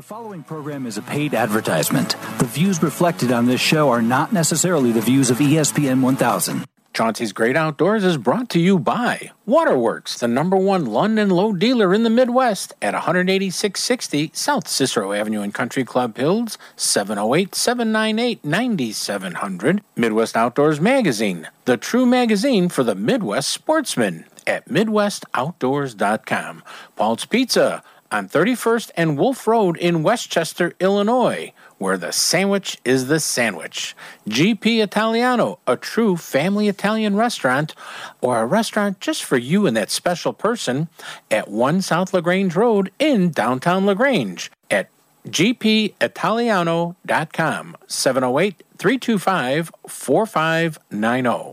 The following program is a paid advertisement. The views reflected on this show are not necessarily the views of ESPN 1000. Chauncey's Great Outdoors is brought to you by Waterworks, the number one London low dealer in the Midwest at 18660 South Cicero Avenue in Country Club Hills, 708 798 9700. Midwest Outdoors Magazine, the true magazine for the Midwest sportsman at MidwestOutdoors.com. Paul's Pizza on 31st and Wolf Road in Westchester, Illinois, where the sandwich is the sandwich. GP Italiano, a true family Italian restaurant, or a restaurant just for you and that special person at 1 South LaGrange Road in downtown LaGrange at gpitaliano.com 708 325 4590.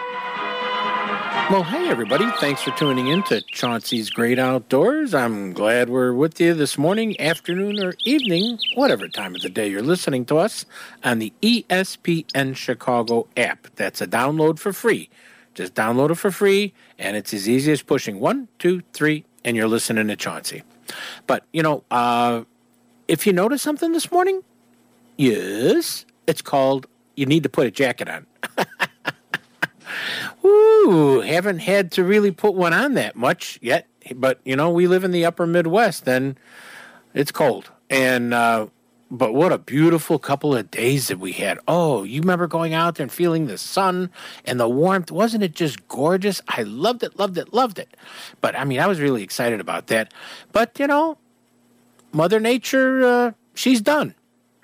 Well, hey, everybody. Thanks for tuning in to Chauncey's Great Outdoors. I'm glad we're with you this morning, afternoon, or evening, whatever time of the day you're listening to us, on the ESPN Chicago app. That's a download for free. Just download it for free, and it's as easy as pushing one, two, three, and you're listening to Chauncey. But, you know, uh, if you notice something this morning, yes, it's called You Need to Put a Jacket On. Ooh, haven't had to really put one on that much yet. But, you know, we live in the upper Midwest and it's cold. And, uh, but what a beautiful couple of days that we had. Oh, you remember going out there and feeling the sun and the warmth? Wasn't it just gorgeous? I loved it, loved it, loved it. But I mean, I was really excited about that. But, you know, Mother Nature, uh, she's done.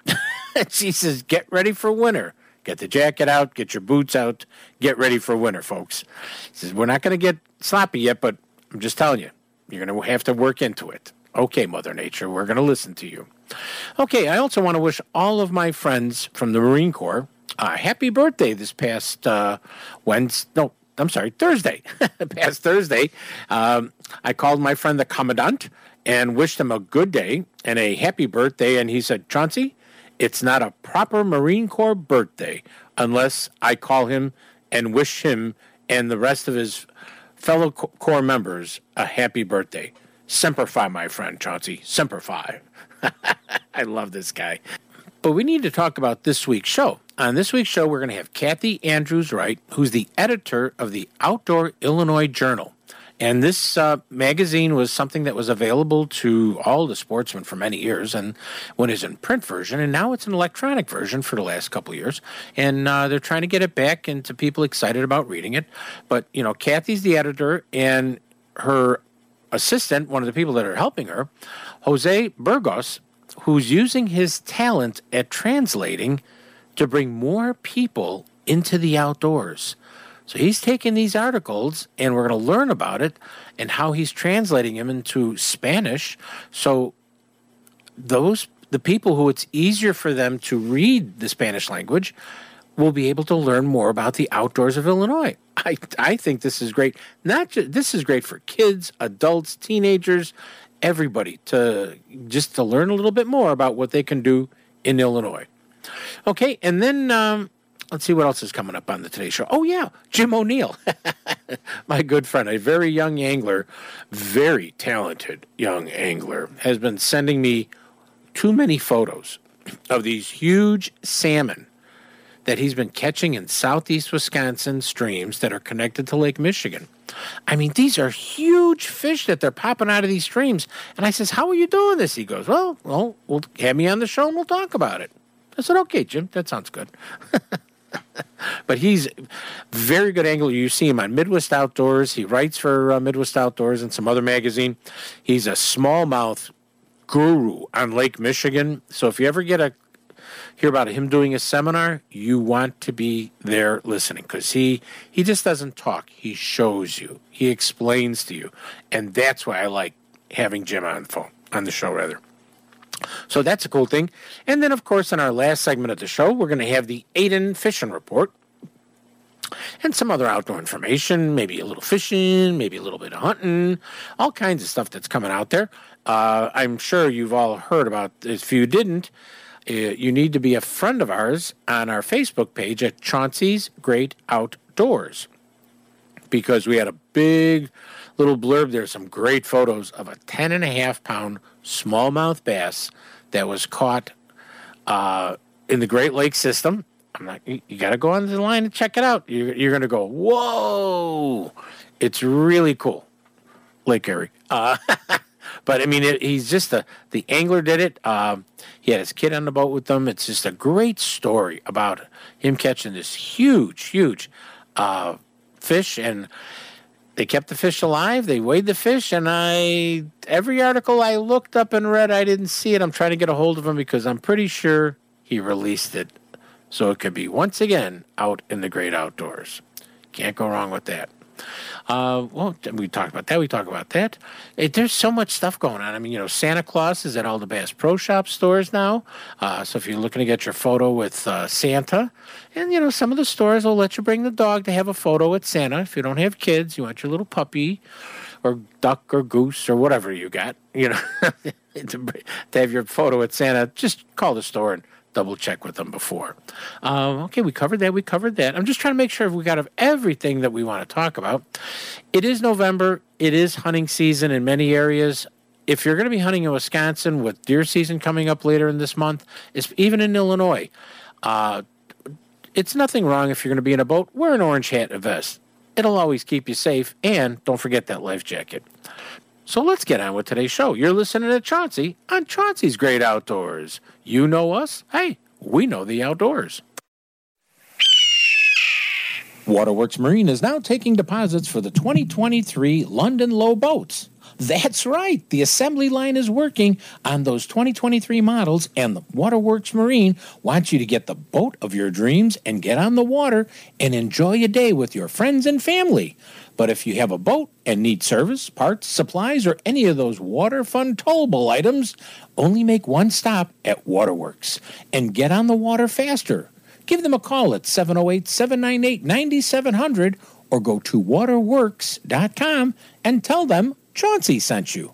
she says, get ready for winter. Get the jacket out, get your boots out, get ready for winter, folks. She says, we're not going to get sloppy yet, but I'm just telling you, you're going to have to work into it. Okay, Mother Nature, we're going to listen to you. Okay, I also want to wish all of my friends from the Marine Corps a happy birthday this past uh, Wednesday. No, I'm sorry, Thursday. past Thursday. Um, I called my friend the Commandant and wished him a good day and a happy birthday. And he said, Chauncey, it's not a proper Marine Corps birthday unless I call him and wish him and the rest of his fellow Corps members a happy birthday. Semper Fi, my friend Chauncey. Semper Fi. I love this guy. But we need to talk about this week's show. On this week's show, we're going to have Kathy Andrews Wright, who's the editor of the Outdoor Illinois Journal. And this uh, magazine was something that was available to all the sportsmen for many years, and when it's in print version, and now it's an electronic version for the last couple years. And uh, they're trying to get it back into people excited about reading it. But you know, Kathy's the editor, and her assistant, one of the people that are helping her, Jose Burgos, who's using his talent at translating to bring more people into the outdoors. So he's taking these articles and we're going to learn about it and how he's translating them into Spanish. So those the people who it's easier for them to read the Spanish language will be able to learn more about the outdoors of Illinois. I I think this is great. Not just, this is great for kids, adults, teenagers, everybody to just to learn a little bit more about what they can do in Illinois. Okay, and then um, let's see what else is coming up on the Today Show. Oh yeah, Jim O'Neill, my good friend, a very young angler, very talented young angler, has been sending me too many photos of these huge salmon that he's been catching in southeast Wisconsin streams that are connected to Lake Michigan. I mean, these are huge fish that they're popping out of these streams. And I says, "How are you doing this?" He goes, "Well, well, we'll have me on the show and we'll talk about it." I said, "Okay, Jim, that sounds good." but he's very good angler. You see him on Midwest Outdoors. He writes for uh, Midwest Outdoors and some other magazine. He's a smallmouth guru on Lake Michigan. So if you ever get a hear about him doing a seminar, you want to be there listening because he he just doesn't talk. He shows you. He explains to you, and that's why I like having Jim on the phone on the show rather. So that's a cool thing. And then, of course, in our last segment of the show, we're going to have the Aiden Fishing Report and some other outdoor information, maybe a little fishing, maybe a little bit of hunting, all kinds of stuff that's coming out there. Uh, I'm sure you've all heard about. If you didn't, uh, you need to be a friend of ours on our Facebook page at Chauncey's Great Outdoors because we had a big little blurb there, some great photos of a 10 and a half pound smallmouth bass that was caught uh, in the Great Lakes system I'm like, you, you got to go on the line and check it out. You're, you're going to go, whoa, it's really cool, Lake Erie. Uh, but I mean, it, he's just a the angler did it. Um, he had his kid on the boat with them. It's just a great story about him catching this huge, huge uh, fish, and they kept the fish alive. They weighed the fish, and I every article I looked up and read, I didn't see it. I'm trying to get a hold of him because I'm pretty sure he released it so it could be once again out in the great outdoors. Can't go wrong with that. Uh, well, we talked about that. We talked about that. It, there's so much stuff going on. I mean, you know, Santa Claus is at all the Bass Pro Shop stores now. Uh, so if you're looking to get your photo with uh, Santa, and you know, some of the stores will let you bring the dog to have a photo with Santa. If you don't have kids, you want your little puppy or duck or goose or whatever you got, you know, to, to have your photo with Santa, just call the store and double check with them before. Um, okay, we covered that. We covered that. I'm just trying to make sure we got of everything that we want to talk about. It is November. It is hunting season in many areas. If you're going to be hunting in Wisconsin with deer season coming up later in this month, it's even in Illinois. Uh, it's nothing wrong if you're going to be in a boat. Wear an orange hat and vest. It'll always keep you safe. And don't forget that life jacket. So let's get on with today's show. You're listening to Chauncey on Chauncey's Great Outdoors. You know us. Hey, we know the outdoors. Waterworks Marine is now taking deposits for the 2023 London Low boats. That's right, the assembly line is working on those 2023 models, and the Waterworks Marine wants you to get the boat of your dreams and get on the water and enjoy a day with your friends and family. But if you have a boat and need service, parts, supplies, or any of those water fun towable items, only make one stop at Waterworks and get on the water faster. Give them a call at 708 798 9700 or go to waterworks.com and tell them Chauncey sent you.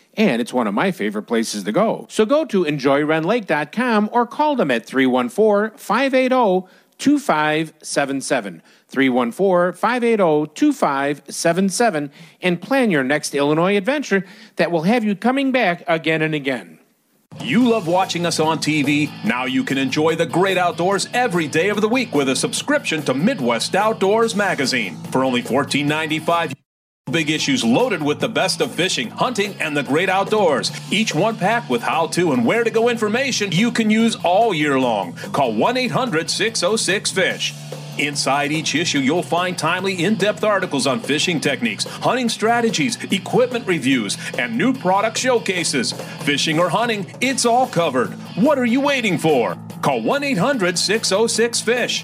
and it's one of my favorite places to go. So go to enjoyrendlake.com or call them at 314 580 2577. 314 580 2577 and plan your next Illinois adventure that will have you coming back again and again. You love watching us on TV? Now you can enjoy the great outdoors every day of the week with a subscription to Midwest Outdoors Magazine. For only $14.95, Big issues loaded with the best of fishing, hunting, and the great outdoors. Each one packed with how to and where to go information you can use all year long. Call 1 800 606 FISH. Inside each issue, you'll find timely, in depth articles on fishing techniques, hunting strategies, equipment reviews, and new product showcases. Fishing or hunting, it's all covered. What are you waiting for? Call 1 800 606 FISH.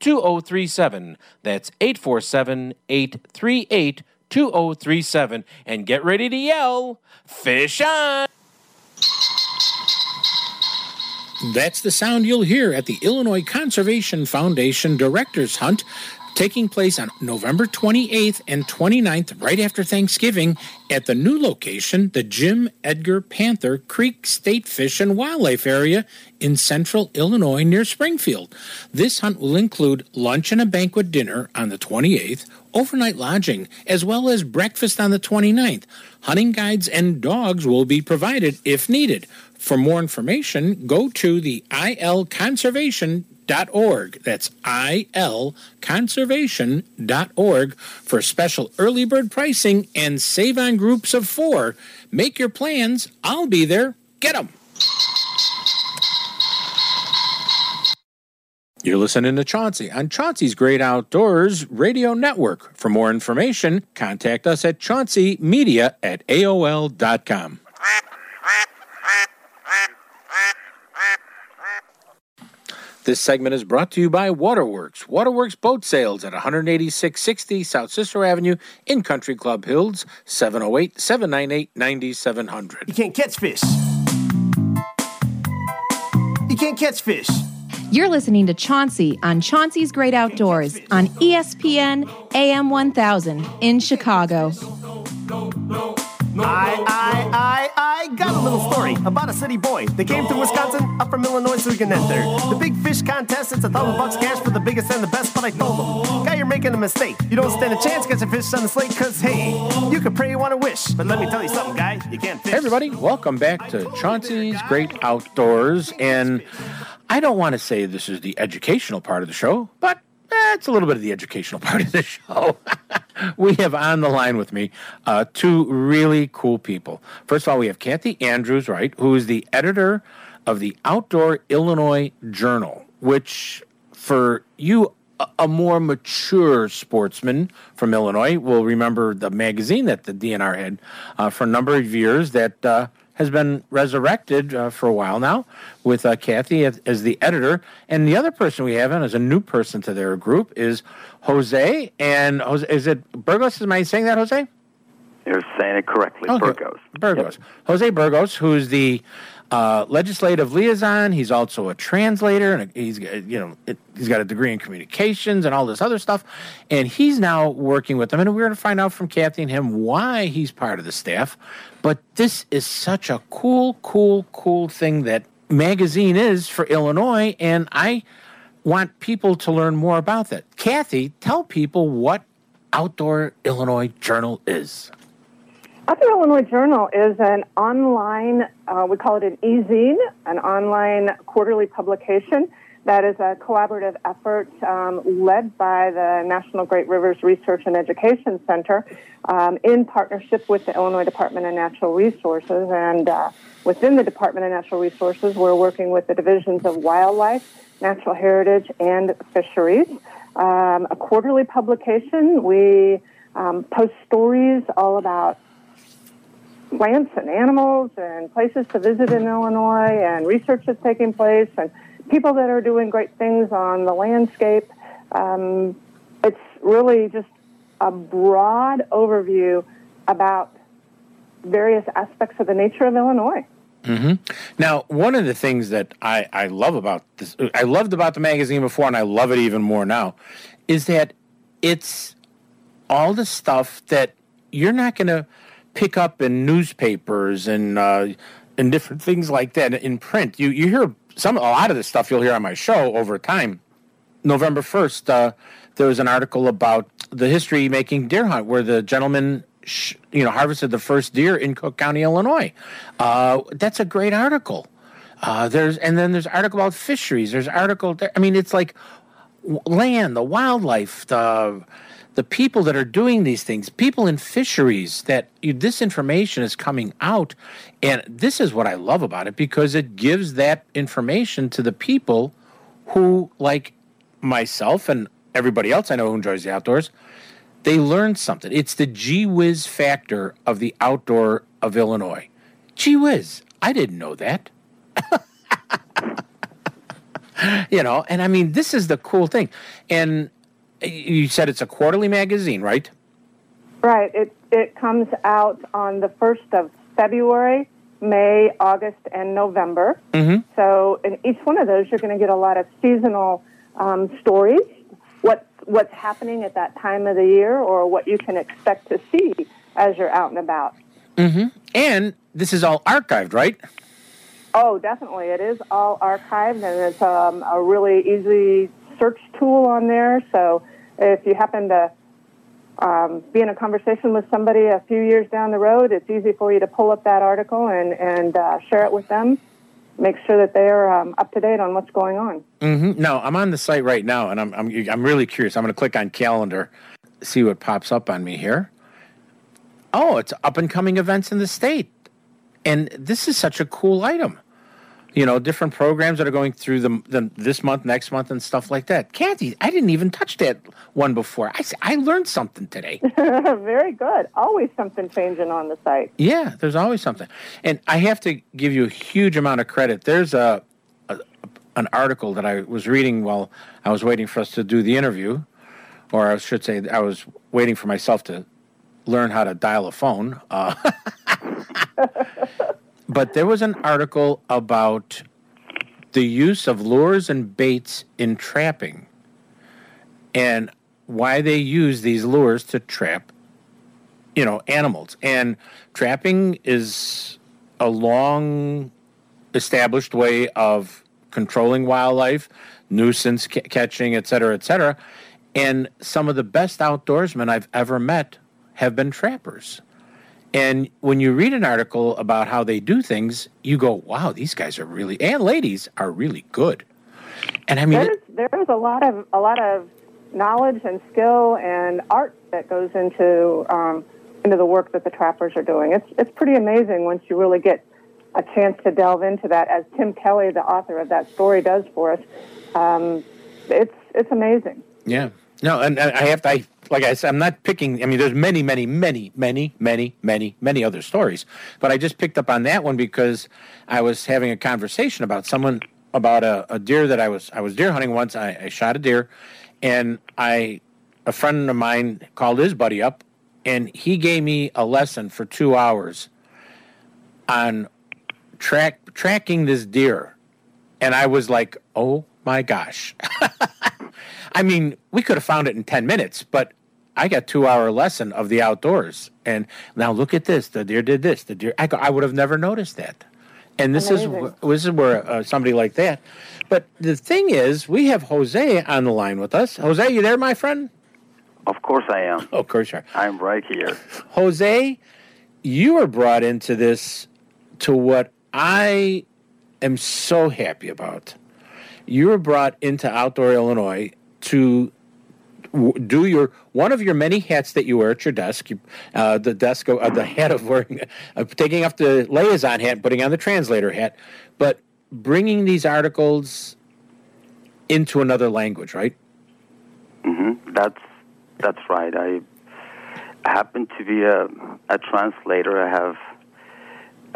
2037. That's 847 838 2037 and get ready to yell, Fish on! That's the sound you'll hear at the Illinois Conservation Foundation Directors Hunt taking place on November 28th and 29th, right after Thanksgiving, at the new location, the Jim Edgar Panther Creek State Fish and Wildlife Area in central Illinois near Springfield. This hunt will include lunch and a banquet dinner on the 28th, overnight lodging, as well as breakfast on the 29th. Hunting guides and dogs will be provided if needed. For more information, go to the IL Conservation ilconservation.org. That's ilconservation.org for special early bird pricing and save on groups of four. Make your plans. I'll be there. Get them. You're listening to Chauncey on Chauncey's Great Outdoors Radio Network. For more information, contact us at chaunceymedia at AOL.com. This segment is brought to you by Waterworks. Waterworks Boat Sales at 18660 South Cicero Avenue in Country Club Hills, 708 798 9700. You can't catch fish. You can't catch fish. You're listening to Chauncey on Chauncey's Great Outdoors on E ESPN AM 1000 in Chicago. I, I, I, I got a little story about a city boy that came to Wisconsin up from Illinois so he can enter the big fish contest. It's a thousand bucks cash for the biggest and the best, but I told him, guy, you're making a mistake. You don't stand a chance catching fish on the slate, cause hey, you can pray you want to wish, but let me tell you something, guy, you can't fish. Hey everybody, welcome back to Chauncey's Great Outdoors. And I don't want to say this is the educational part of the show, but eh, it's a little bit of the educational part of the show. we have on the line with me uh, two really cool people. First of all, we have Kathy Andrews, Wright, who is the editor of the Outdoor Illinois Journal, which for you a- a more mature sportsman from Illinois will remember the magazine that the DNR had uh, for a number of years that uh, has been resurrected uh, for a while now with uh, Kathy as, as the editor. And the other person we have in as a new person to their group is Jose. And Jose, is it Burgos? Am I saying that, Jose? You're saying it correctly, Burgos. Burgos. Jose Burgos, who's the uh, legislative liaison. He's also a translator, and he's you know it, he's got a degree in communications and all this other stuff. And he's now working with them, and we're going to find out from Kathy and him why he's part of the staff. But this is such a cool, cool, cool thing that magazine is for Illinois, and I want people to learn more about that. Kathy, tell people what Outdoor Illinois Journal is. Outdoor Illinois Journal is an online, uh, we call it an e-zine, an online quarterly publication that is a collaborative effort um, led by the National Great Rivers Research and Education Center um, in partnership with the Illinois Department of Natural Resources. And uh, within the Department of Natural Resources, we're working with the divisions of wildlife, natural heritage, and fisheries. Um, a quarterly publication. We um, post stories all about plants and animals and places to visit in Illinois and research that's taking place and people that are doing great things on the landscape. Um, it's really just a broad overview about various aspects of the nature of Illinois. hmm Now, one of the things that I, I love about this, I loved about the magazine before, and I love it even more now, is that it's all the stuff that you're not going to pick up in newspapers and uh, and different things like that in print. You you hear some a lot of the stuff you'll hear on my show over time. November first, uh, there was an article about the history making deer hunt, where the gentleman sh- you know harvested the first deer in Cook County, Illinois. Uh, that's a great article. Uh, there's and then there's article about fisheries. There's article. I mean, it's like land, the wildlife, the the people that are doing these things, people in fisheries. That you, this information is coming out, and this is what I love about it because it gives that information to the people who, like myself and everybody else I know who enjoys the outdoors, they learn something. It's the gee whiz factor of the outdoor of Illinois. Gee whiz, I didn't know that. you know, and I mean, this is the cool thing. And you said it's a quarterly magazine, right? Right. It it comes out on the first of February, May, August, and November. Mm-hmm. So in each one of those, you're going to get a lot of seasonal um, stories. What what's happening at that time of the year, or what you can expect to see as you're out and about. Mm-hmm. And this is all archived, right? Oh, definitely. It is all archived, and it's um, a really easy search tool on there. So if you happen to um, be in a conversation with somebody a few years down the road, it's easy for you to pull up that article and, and uh, share it with them. Make sure that they're um, up to date on what's going on. Mm-hmm. No, I'm on the site right now, and I'm I'm, I'm really curious. I'm going to click on calendar, see what pops up on me here. Oh, it's up and coming events in the state, and this is such a cool item. You know, different programs that are going through the, the this month, next month, and stuff like that. Kathy, I didn't even touch that one before. I, I learned something today. Very good. Always something changing on the site. Yeah, there's always something. And I have to give you a huge amount of credit. There's a, a an article that I was reading while I was waiting for us to do the interview, or I should say, I was waiting for myself to learn how to dial a phone. Uh, but there was an article about the use of lures and baits in trapping and why they use these lures to trap you know animals. And trapping is a long established way of controlling wildlife nuisance ca- catching et cetera et cetera. And some of the best outdoorsmen i've ever met have been trappers and when you read an article about how they do things you go wow these guys are really and ladies are really good and i mean There's there's a lot of a lot of knowledge and skill and art that goes into um, into the work that the trappers are doing. It's it's pretty amazing once you really get a chance to delve into that, as Tim Kelly, the author of that story, does for us. Um, it's it's amazing. Yeah. No, and and I have to. I, like I said, I'm not picking. I mean, there's many, many, many, many, many, many, many other stories, but I just picked up on that one because I was having a conversation about someone about a, a deer that I was I was deer hunting once. I, I shot a deer, and I a friend of mine called his buddy up, and he gave me a lesson for two hours on track tracking this deer, and I was like, oh my gosh. I mean, we could have found it in 10 minutes, but I got two hour lesson of the outdoors. And now look at this. The deer did this. The deer, I, I would have never noticed that. And this is this is where uh, somebody like that. But the thing is, we have Jose on the line with us. Jose, you there, my friend? Of course I am. Oh, of course you are. I'm right here. Jose, you were brought into this to what I am so happy about. You were brought into Outdoor Illinois to do your one of your many hats that you wear at your desk. Uh, the desk, uh, the hat of wearing, uh, taking off the liaison hat, putting on the translator hat, but bringing these articles into another language, right? hmm That's that's right. I happen to be a, a translator. I have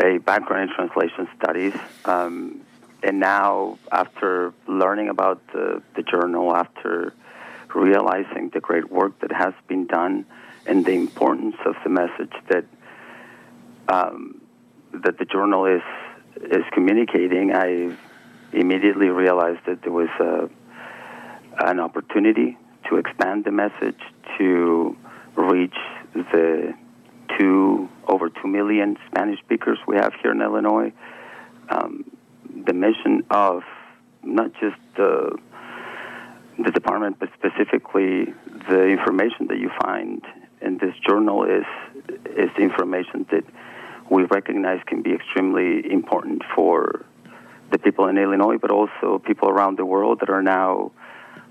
a background in translation studies, um, and now after learning about the, the journal, after realizing the great work that has been done, and the importance of the message that um, that the journal is is communicating, I immediately realized that there was a, an opportunity to expand the message to reach the two over two million Spanish speakers we have here in Illinois. Um, the mission of not just the the department, but specifically the information that you find in this journal is is information that we recognize can be extremely important for the people in Illinois, but also people around the world that are now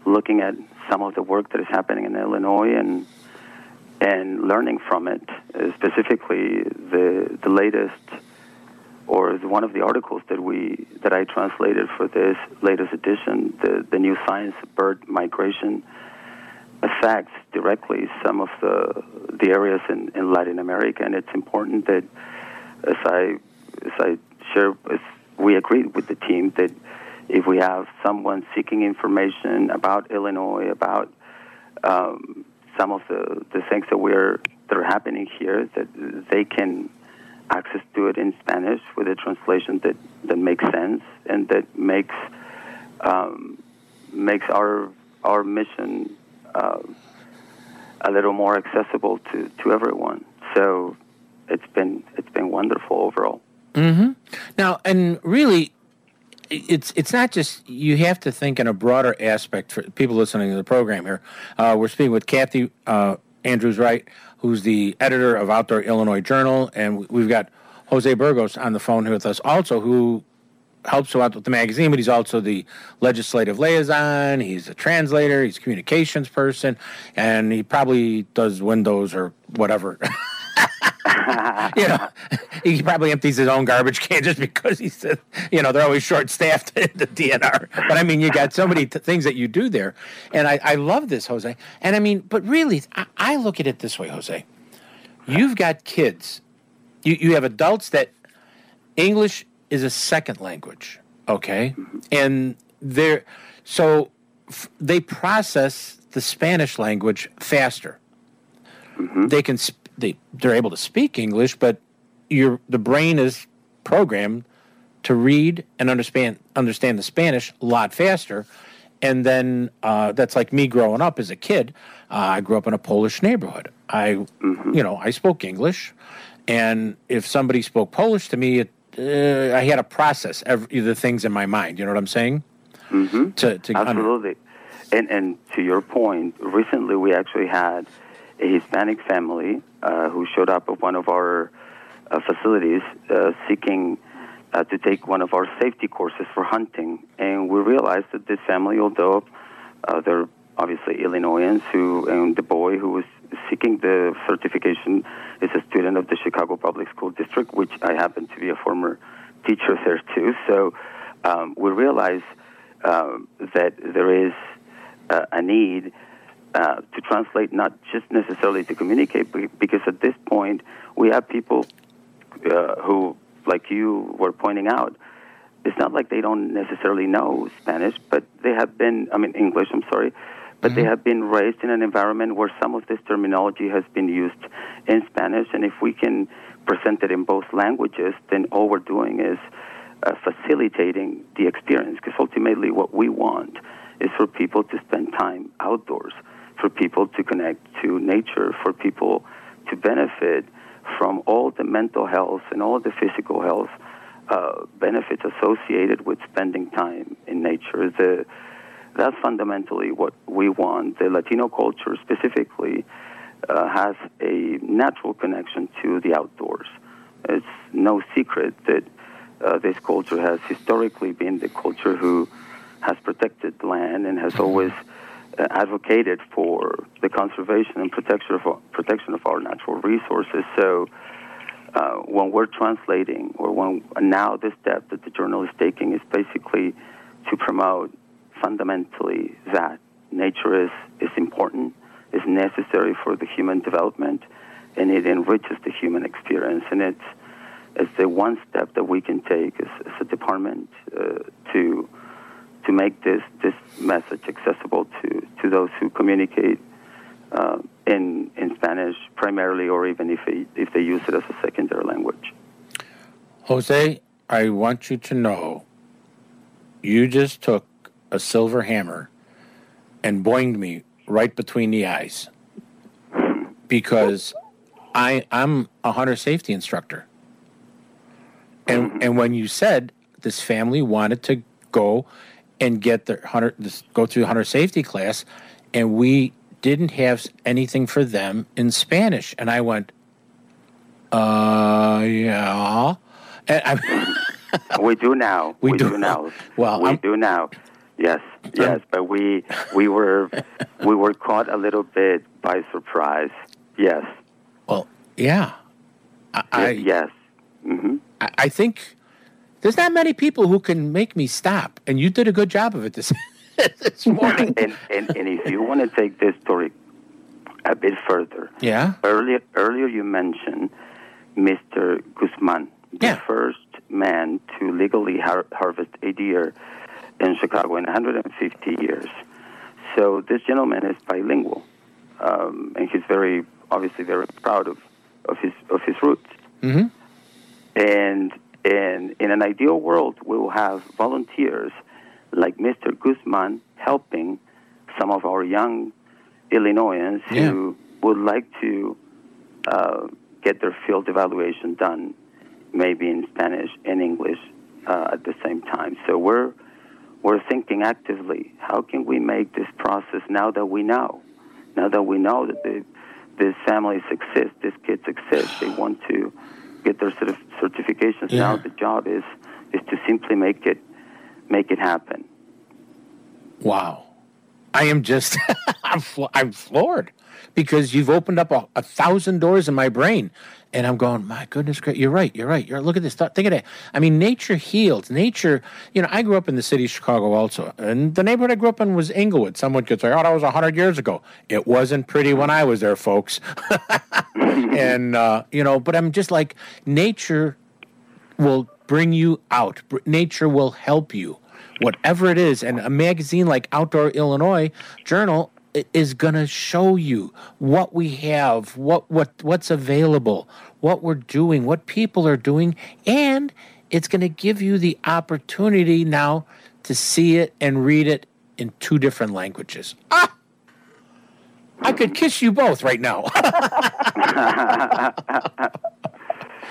looking at some of the work that is happening in Illinois and and learning from it. Uh, specifically, the the latest or one of the articles that we that I translated for this latest edition, the the new science bird migration affects directly some of the the areas in, in Latin America, and it's important that as I as I share, as we agreed with the team that if we have someone seeking information about Illinois, about um, some of the, the things that we're that are happening here that they can access to it in Spanish with a translation that, that makes sense and that makes um, makes our our mission uh, a little more accessible to, to everyone. So it's been it's been wonderful overall. Mm-hmm. Now, and really, it's it's not just you have to think in a broader aspect for people listening to the program here. Uh, we're speaking with Kathy uh, Andrews Wright, who's the editor of Outdoor Illinois Journal, and we've got Jose Burgos on the phone here with us also, who helps out with the magazine, but he's also the legislative liaison. He's a translator. He's a communications person, and he probably does windows or whatever. you know, he probably empties his own garbage can just because he said, you know, they're always short staffed at the DNR. But I mean, you got so many t- things that you do there. And I, I love this, Jose. And I mean, but really, I, I look at it this way, Jose. You've got kids, you, you have adults that English is a second language, okay? Mm-hmm. And they're, so f- they process the Spanish language faster. Mm-hmm. They can sp- they they're able to speak English, but your the brain is programmed to read and understand understand the Spanish a lot faster. And then uh, that's like me growing up as a kid. Uh, I grew up in a Polish neighborhood. I, you know, I spoke English, and if somebody spoke Polish to me, it, uh, I had to process every, the things in my mind. You know what I'm saying? Mm-hmm. To, to under- Absolutely. And, and to your point, recently we actually had a Hispanic family uh, who showed up at one of our uh, facilities uh, seeking uh, to take one of our safety courses for hunting. And we realized that this family, although uh, they're obviously Illinoisans, who and the boy who was seeking the certification is a student of the Chicago Public School District, which I happen to be a former teacher there too. So um, we realized um, that there is uh, a need uh, to translate, not just necessarily to communicate, because at this point we have people uh, who, like you were pointing out, it's not like they don't necessarily know Spanish, but they have been, I mean, English, I'm sorry, but they have been raised in an environment where some of this terminology has been used in Spanish, and if we can present it in both languages, then all we're doing is uh, facilitating the experience, because ultimately what we want is for people to spend time outdoors, for people to connect to nature, for people to benefit from all the mental health and all the physical health uh, benefits associated with spending time in nature. The, that's fundamentally what we want. The Latino culture specifically uh, has a natural connection to the outdoors. It's no secret that uh, this culture has historically been the culture who has protected land and has always uh, advocated for the conservation and protection of our, protection of our natural resources. So uh, when we're translating, or when now this step that the journal is taking is basically to promote fundamentally that nature is, is important, is necessary for the human development, and it enriches the human experience. And it's, it's the one step that we can take as, as a department uh, to to make this this message accessible to, to those who communicate uh, in in Spanish primarily, or even if they, if they use it as a secondary language. Jose, I want you to know you just took a silver hammer and boinged me right between the eyes because I I'm a hunter safety instructor. And and when you said this family wanted to go and get their hunter this, go through the hunter safety class and we didn't have anything for them in Spanish and I went uh yeah and I, we do now. We We, do. do. now. Well, we I'm- do now. Yes, yes, but we we were we were caught a little bit by surprise. Yes, well yeah I, I yes. hmm I, I think there's not many people who can make me stop, and you did a good job of it this this morning. and, and and if you want to take this story a bit further, Yeah. earlier earlier you mentioned Mr. Guzman, the Yeah. first man to legally har- harvest a deer in Chicago in 150 years. So this gentleman is bilingual, um, and he's very obviously very proud of, of his of his roots. Mm-hmm. And and in an ideal world, we will have volunteers like Mr. Guzman helping some of our young Illinoisans who would like to uh, get their field evaluation done, maybe in Spanish and English uh, at the same time. So we're we're thinking actively. How can we make this process now that we know, now that we know that the, these families exist, these kids exist, they want to get their certif- certifications. Yeah. Now the job is is to simply make it make it happen. Wow. I am just, I'm, fl- I'm floored because you've opened up a, a thousand doors in my brain. And I'm going, my goodness, great. You're right. You're right. You're look at this. Th- Think of that. I mean, nature heals. Nature, you know, I grew up in the city of Chicago also. And the neighborhood I grew up in was Englewood. Someone could say, oh, that was 100 years ago. It wasn't pretty when I was there, folks. and, uh, you know, but I'm just like, nature will bring you out. Nature will help you, whatever it is. And a magazine like Outdoor Illinois Journal is going to show you what we have, what what what's available, what we're doing, what people are doing, and it's going to give you the opportunity now to see it and read it in two different languages. Ah! I could kiss you both right now.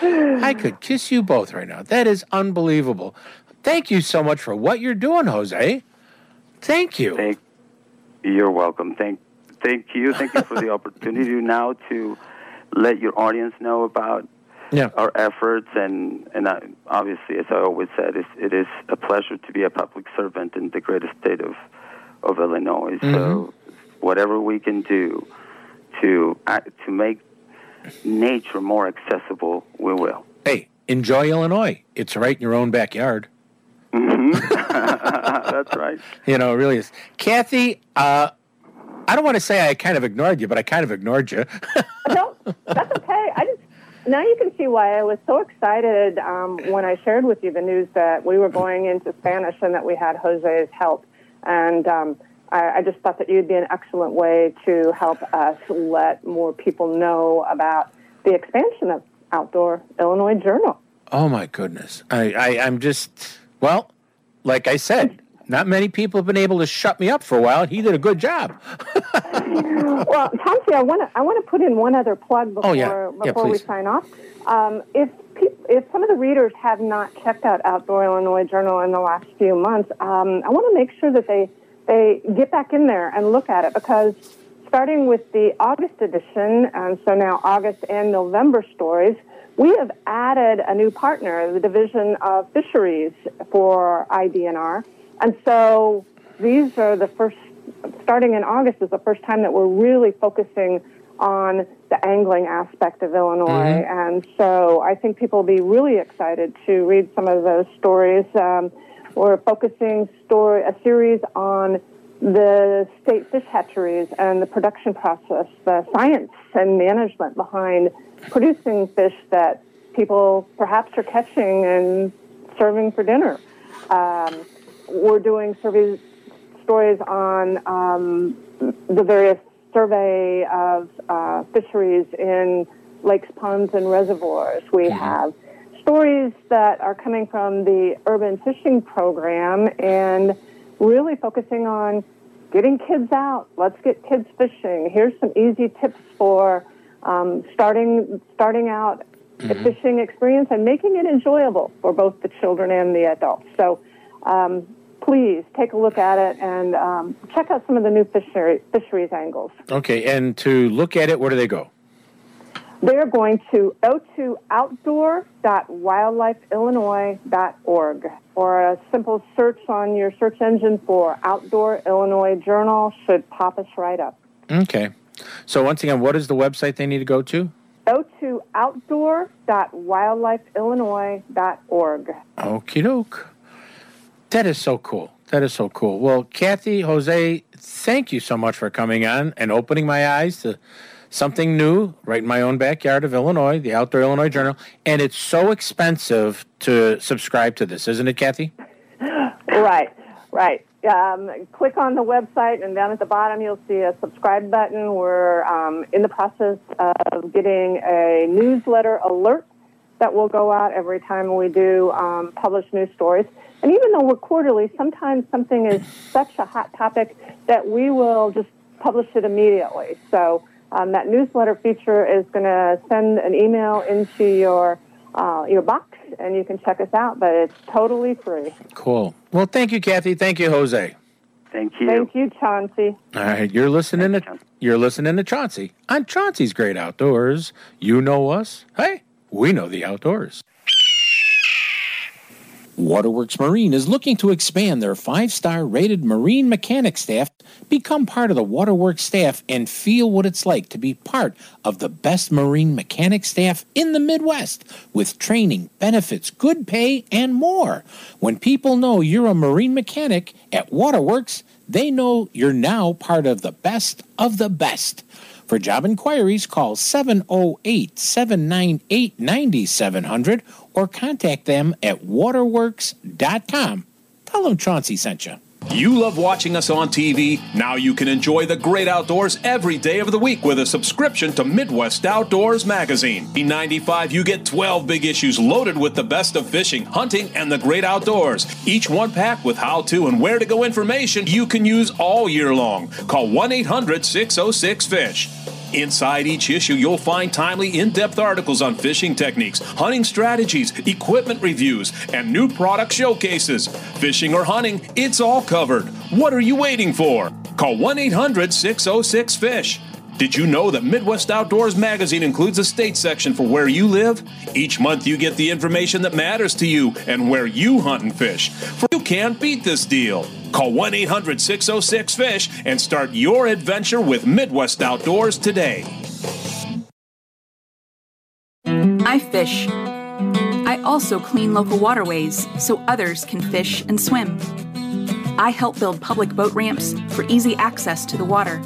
I could kiss you both right now. That is unbelievable. Thank you so much for what you're doing, Jose. Thank you. Thank, you're welcome. Thank, thank you. Thank you for the opportunity now to let your audience know about Yeah. our efforts. And, and I, obviously, as I always said, it's, it is a pleasure to be a public servant in the greatest state of, of Illinois. So mm-hmm. whatever we can do to, to make nature more accessible, we will. Hey, enjoy Illinois. It's right in your own backyard. That's right. You know, it really is. Kathy, uh, I don't want to say I kind of ignored you, but I kind of ignored you. no, that's okay. I just now you can see why I was so excited um, when I shared with you the news that we were going into Spanish and that we had Jose's help. And um, I, I just thought that you'd be an excellent way to help us let more people know about the expansion of Outdoor Illinois Journal. oh my goodness. I, I, I'm just well, like I said, not many people have been able to shut me up for a while. He did a good job. well, Chauncey, I want to I want to put in one other plug before Oh, yeah. Yeah, before we sign off. Um, if peop if some of the readers have not checked out Outdoor Illinois Journal in the last few months, um, I want to make sure that they they get back in there and look at it because starting with the August edition, and so now August and November stories, we have added a new partner, the Division of Fisheries for IDNR, and so these are the first starting in August is the first time that we're really focusing on the angling aspect of Illinois. And so I think people will be really excited to read some of those stories. Um, we're focusing story a series on the state fish hatcheries and the production process, the science and management behind producing fish that people perhaps are catching and serving for dinner. Um, we're doing surveys stories on um, the various survey of uh, fisheries in lakes, ponds, and reservoirs. We have stories that are coming from the urban fishing program and really focusing on getting kids out. Let's get kids fishing. Here's some easy tips for um, starting starting out the fishing experience and making it enjoyable for both the children and the adults. So um, please take a look at it and um, check out some of the new fishery, fisheries angles. Okay, and to look at it, where do they go? They're going to go to outdoor.wildlifeillinois.org or a simple search on your search engine for Outdoor Illinois Journal should pop us right up. Okay. So once again, what is the website they need to go to? Go to outdoor.wildlifeillinois.org. Okie doke. That is so cool. That is so cool. Well, Kathy, Jose, thank you so much for coming on and opening my eyes to something new right in my own backyard of Illinois, the Outdoor Illinois Journal. And it's so expensive to subscribe to this, isn't it, Kathy? Right. Right. Um, click on the website, and down at the bottom, you'll see a subscribe button. We're um, in the process of getting a newsletter alert that will go out every time we do um, publish news stories. And even though we're quarterly, sometimes something is such a hot topic that we will just publish it immediately. So um, that newsletter feature is going to send an email into your uh, your box, and you can check us out. But it's totally free. Cool. Well, thank you, Kathy. Thank you, Jose. Thank you. Thank you, Chauncey. All right, you're listening to you're listening to Chauncey on Chauncey's Great Outdoors. You know us. Hey, we know the outdoors. Waterworks Marine is looking to expand their five-star rated marine mechanic staff, become part of the Waterworks staff, and feel what it's like to be part of the best marine mechanic staff in the Midwest with training, benefits, good pay, and more. When people know you're a marine mechanic at Waterworks, they know you're now part of the best of the best. For job inquiries, call 708 798 9700 or contact them at waterworks.com. Tell them Chauncey sent you. You love watching us on TV? Now you can enjoy the great outdoors every day of the week with a subscription to Midwest Outdoors Magazine. In 95, you get 12 big issues loaded with the best of fishing, hunting, and the great outdoors. Each one packed with how to and where to go information you can use all year long. Call 1 800 606 FISH. Inside each issue, you'll find timely, in depth articles on fishing techniques, hunting strategies, equipment reviews, and new product showcases. Fishing or hunting, it's all covered. What are you waiting for? Call 1 800 606 FISH. Did you know that Midwest Outdoors Magazine includes a state section for where you live? Each month you get the information that matters to you and where you hunt and fish. For you can't beat this deal. Call 1 800 606 FISH and start your adventure with Midwest Outdoors today. I fish. I also clean local waterways so others can fish and swim. I help build public boat ramps for easy access to the water.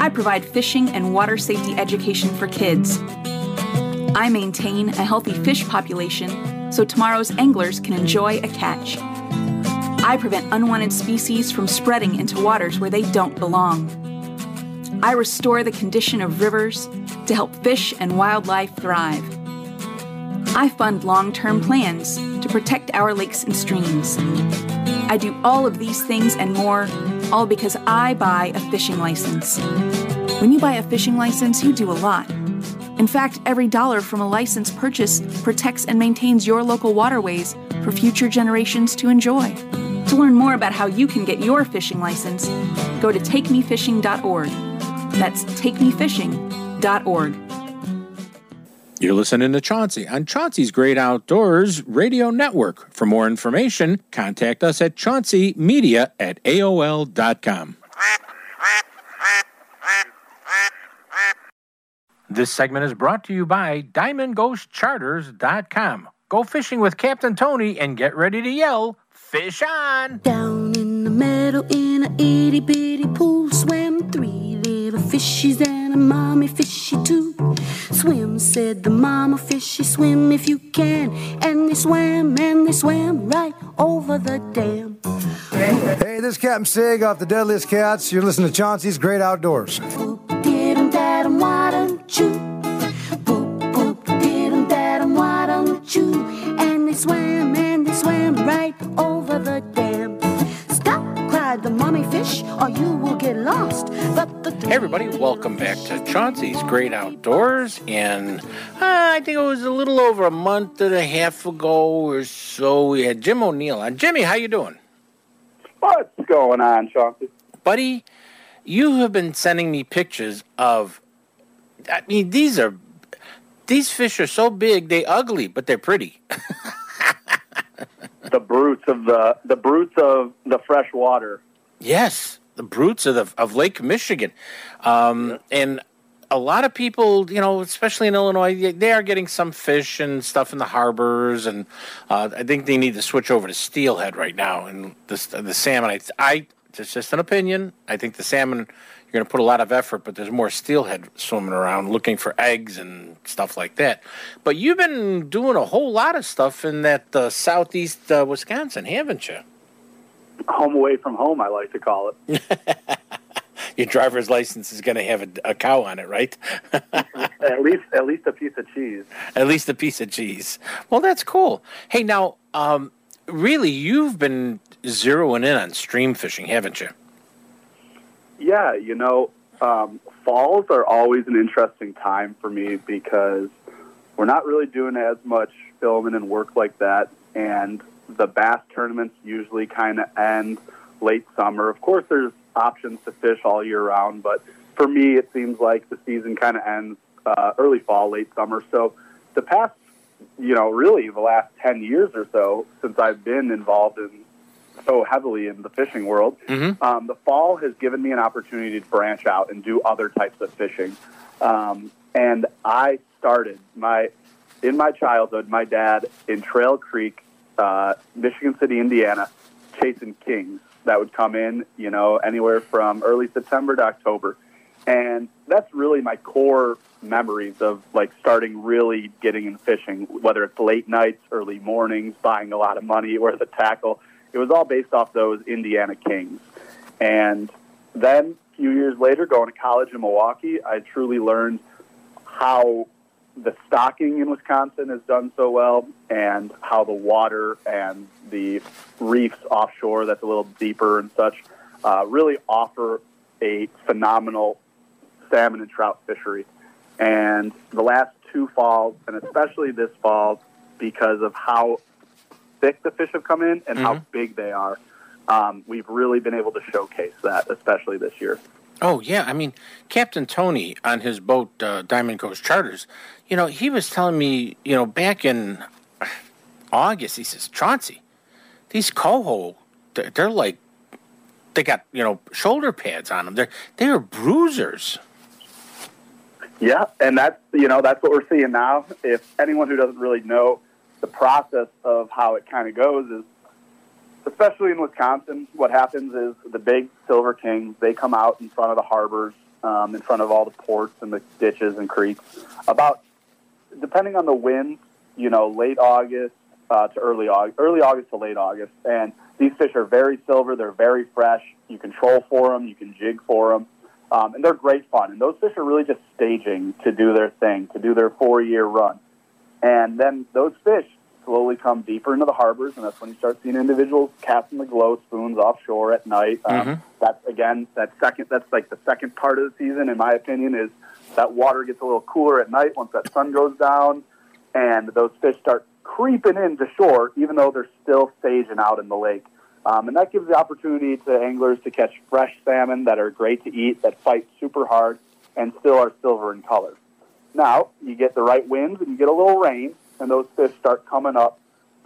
I provide fishing and water safety education for kids. I maintain a healthy fish population so tomorrow's anglers can enjoy a catch. I prevent unwanted species from spreading into waters where they don't belong. I restore the condition of rivers to help fish and wildlife thrive. I fund long term plans to protect our lakes and streams. I do all of these things and more, all because I buy a fishing license. When you buy a fishing license, you do a lot. In fact, every dollar from a license purchase protects and maintains your local waterways for future generations to enjoy. To learn more about how you can get your fishing license, go to takemefishing.org. That's takemefishing.org. You're listening to Chauncey on Chauncey's Great Outdoors Radio Network. For more information, contact us at chaunceymedia at AOL.com. This segment is brought to you by DiamondGhostCharters.com. Go fishing with Captain Tony and get ready to yell, Fish on! Down in the meadow in a itty bitty pool swam three little fishies and a mommy fishy too. Swim, said the mama fishy, swim if you can. And they swam and they swam right over the dam. Hey, this is Captain Sig off the Deadliest Catch. You're listening to Chauncey's Great Outdoors. Did 'em, dad 'em, why don't you? Boop, boop, did 'em, dad 'em, why don't you? And they swam the dam. Stop, cried the mommy fish, or you will get lost. But the Hey, everybody, welcome back to Chauncey's Great Outdoors. And uh, I think it was a little over a month and a half ago or so, we had Jim O'Neill on. Jimmy, how you doing? What's going on, Chauncey? Buddy, you have been sending me pictures of. I mean, these are these fish are so big, they ugly, but they're pretty. The brutes of the the brutes of the fresh water. yes, the brutes of the of Lake Michigan, um, and a lot of people, you know, especially in Illinois, they- they are getting some fish and stuff in the harbors, and uh, I think they need to switch over to steelhead right now. And the the salmon, I, I it's just an opinion. I think the salmon you're going to put a lot of effort, but there's more steelhead swimming around looking for eggs and stuff like that. But you've been doing a whole lot of stuff in that uh, southeast uh, Wisconsin, haven't you? home away from home. I like to call it. Your driver's license is going to have a, a cow on it, right? at least, at least a piece of cheese. At least a piece of cheese. Well, that's cool. Hey, now, um, really, you've been zeroing in on stream fishing, haven't you? Yeah, you know, um, falls are always an interesting time for me because we're not really doing as much filming and work like that, and the bass tournaments usually kind of end late summer. Of course, there's options to fish all year round, but for me, it seems like the season kind of ends uh, early fall, late summer. So the past, you know, really the last 10 years or so since I've been involved in so heavily in the fishing world, Mm-hmm. um, the fall has given me an opportunity to branch out and do other types of fishing. Um, and I started my in my childhood. My dad in Trail Creek, uh, Michigan City, Indiana, chasing kings that would come in. You know, anywhere from early September to October, and that's really my core memories of like starting really getting in fishing. Whether it's late nights, early mornings, buying a lot of money or the tackle. It was all based off those Indiana Kings. And then a few years later, going to college in Milwaukee, I truly learned how the stocking in Wisconsin has done so well and how the water and the reefs offshore that's a little deeper and such uh, really offer a phenomenal salmon and trout fishery. And the last two falls, and especially this fall, because of how thick the fish have come in and how big they are, um, we've really been able to showcase that, especially this year. Oh yeah, I mean Captain Tony on his boat uh, Diamond Coast Charters, you know he was telling me, you know, back in August, he says Chauncey, these coho, they're, they're like, they got you know shoulder pads on them. They're they are bruisers. Yeah, and that's you know that's what we're seeing now. If anyone who doesn't really know the process of how it kind of goes is, especially in Wisconsin, what happens is the big silver kings they come out in front of the harbors, um, in front of all the ports and the ditches and creeks. About depending on the wind, you know, late August uh, to early August, early August to late August, and these fish are very silver. They're very fresh. You can troll for them. You can jig for them. Um, and they're great fun. And those fish are really just staging to do their thing, to do their four year run. And then those fish slowly come deeper into the harbors, and that's when you start seeing individuals casting the glow spoons offshore at night. Um, Mhm. That's again that second. That's like the second part of the season, in my opinion, is that water gets a little cooler at night once that sun goes down, and those fish start creeping into shore, even though they're still staging out in the lake. Um, and that gives the opportunity to anglers to catch fresh salmon that are great to eat, that fight super hard, and still are silver in color. Now, you get the right winds and you get a little rain, and those fish start coming up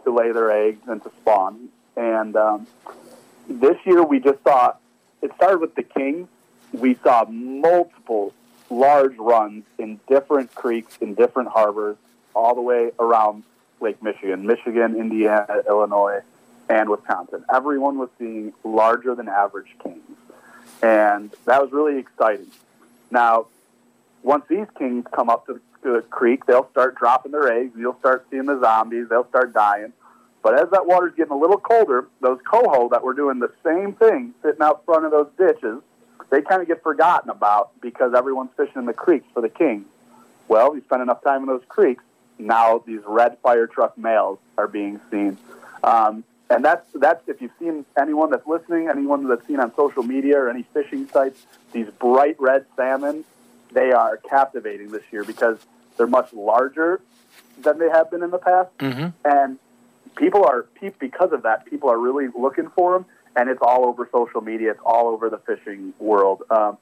to lay their eggs and to spawn. And um, this year we just saw, it started with the Kings. We saw multiple large runs in different creeks, in different harbors, all the way around Lake Michigan, Michigan, Indiana, Illinois, and Wisconsin. Everyone was seeing larger than average kings. And that was really exciting. Now, once these kings come up to the creek, they'll start dropping their eggs. You'll start seeing the zombies. They'll start dying. But as that water's getting a little colder, those coho that were doing the same thing sitting out front of those ditches, they kind of get forgotten about because everyone's fishing in the creeks for the king. Well, you spend enough time in those creeks, now these red fire truck males are being seen. Um, and that's, that's, if you've seen anyone that's listening, anyone that's seen on social media or any fishing sites, these bright red salmon, they are captivating this year because they're much larger than they have been in the past. Mm-hmm. And people are, because of that, people are really looking for them. And it's all over social media. It's all over the fishing world. Um,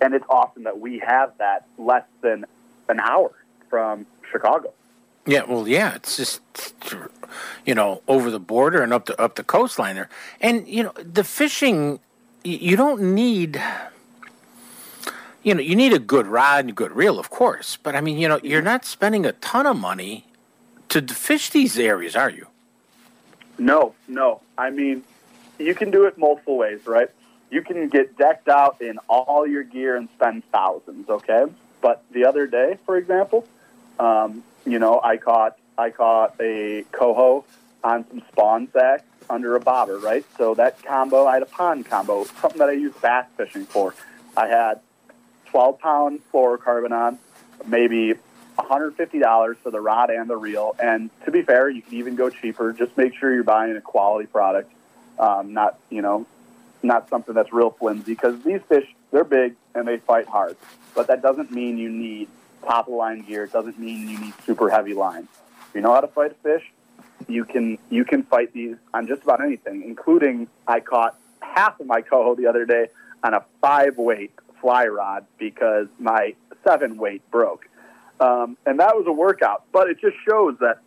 and it's awesome that we have that less than an hour from Chicago. Yeah, well, yeah, it's just you know over the border and up the up the coastline there, and you know the fishing. You don't need, you know, you need a good rod and a good reel, of course. But I mean, you know, you're not spending a ton of money to fish these areas, are you? No, no. I mean, you can do it multiple ways, right? You can get decked out in all your gear and spend thousands, okay? But the other day, for example, um, you know, I caught I caught a coho on some spawn sacks under a bobber, right? So that combo, I had a pond combo, something that I use bass fishing for. I had 12 pound fluorocarbon on, maybe $150 for the rod and the reel. And to be fair, you can even go cheaper. Just make sure you're buying a quality product, um, not, you know, not something that's real flimsy because these fish, they're big and they fight hard. But that doesn't mean you need top of line gear. It doesn't mean you need super heavy lines. If you know how to fight a fish, you can you can fight these on just about anything, including I caught half of my coho the other day on a five weight fly rod because my seven weight broke. Um, and that was a workout, but it just shows that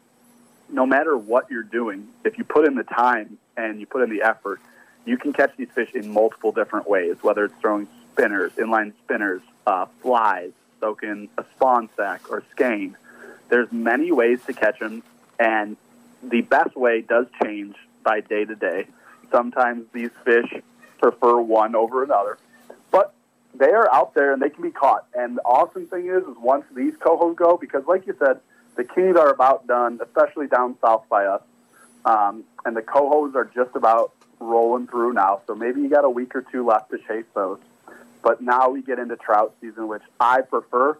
no matter what you're doing, if you put in the time and you put in the effort, you can catch these fish in multiple different ways, whether it's throwing spinners, inline spinners, uh, flies, soaking a spawn sack or skein. There's many ways to catch them, and the best way does change by day to day. Sometimes these fish prefer one over another, they are out there and they can be caught. And the awesome thing is, is once these cohos go, because like you said, the kings are about done, especially down south by us, um, and the cohos are just about rolling through now. So maybe you got a week or two left to chase those. But now we get into trout season, which I prefer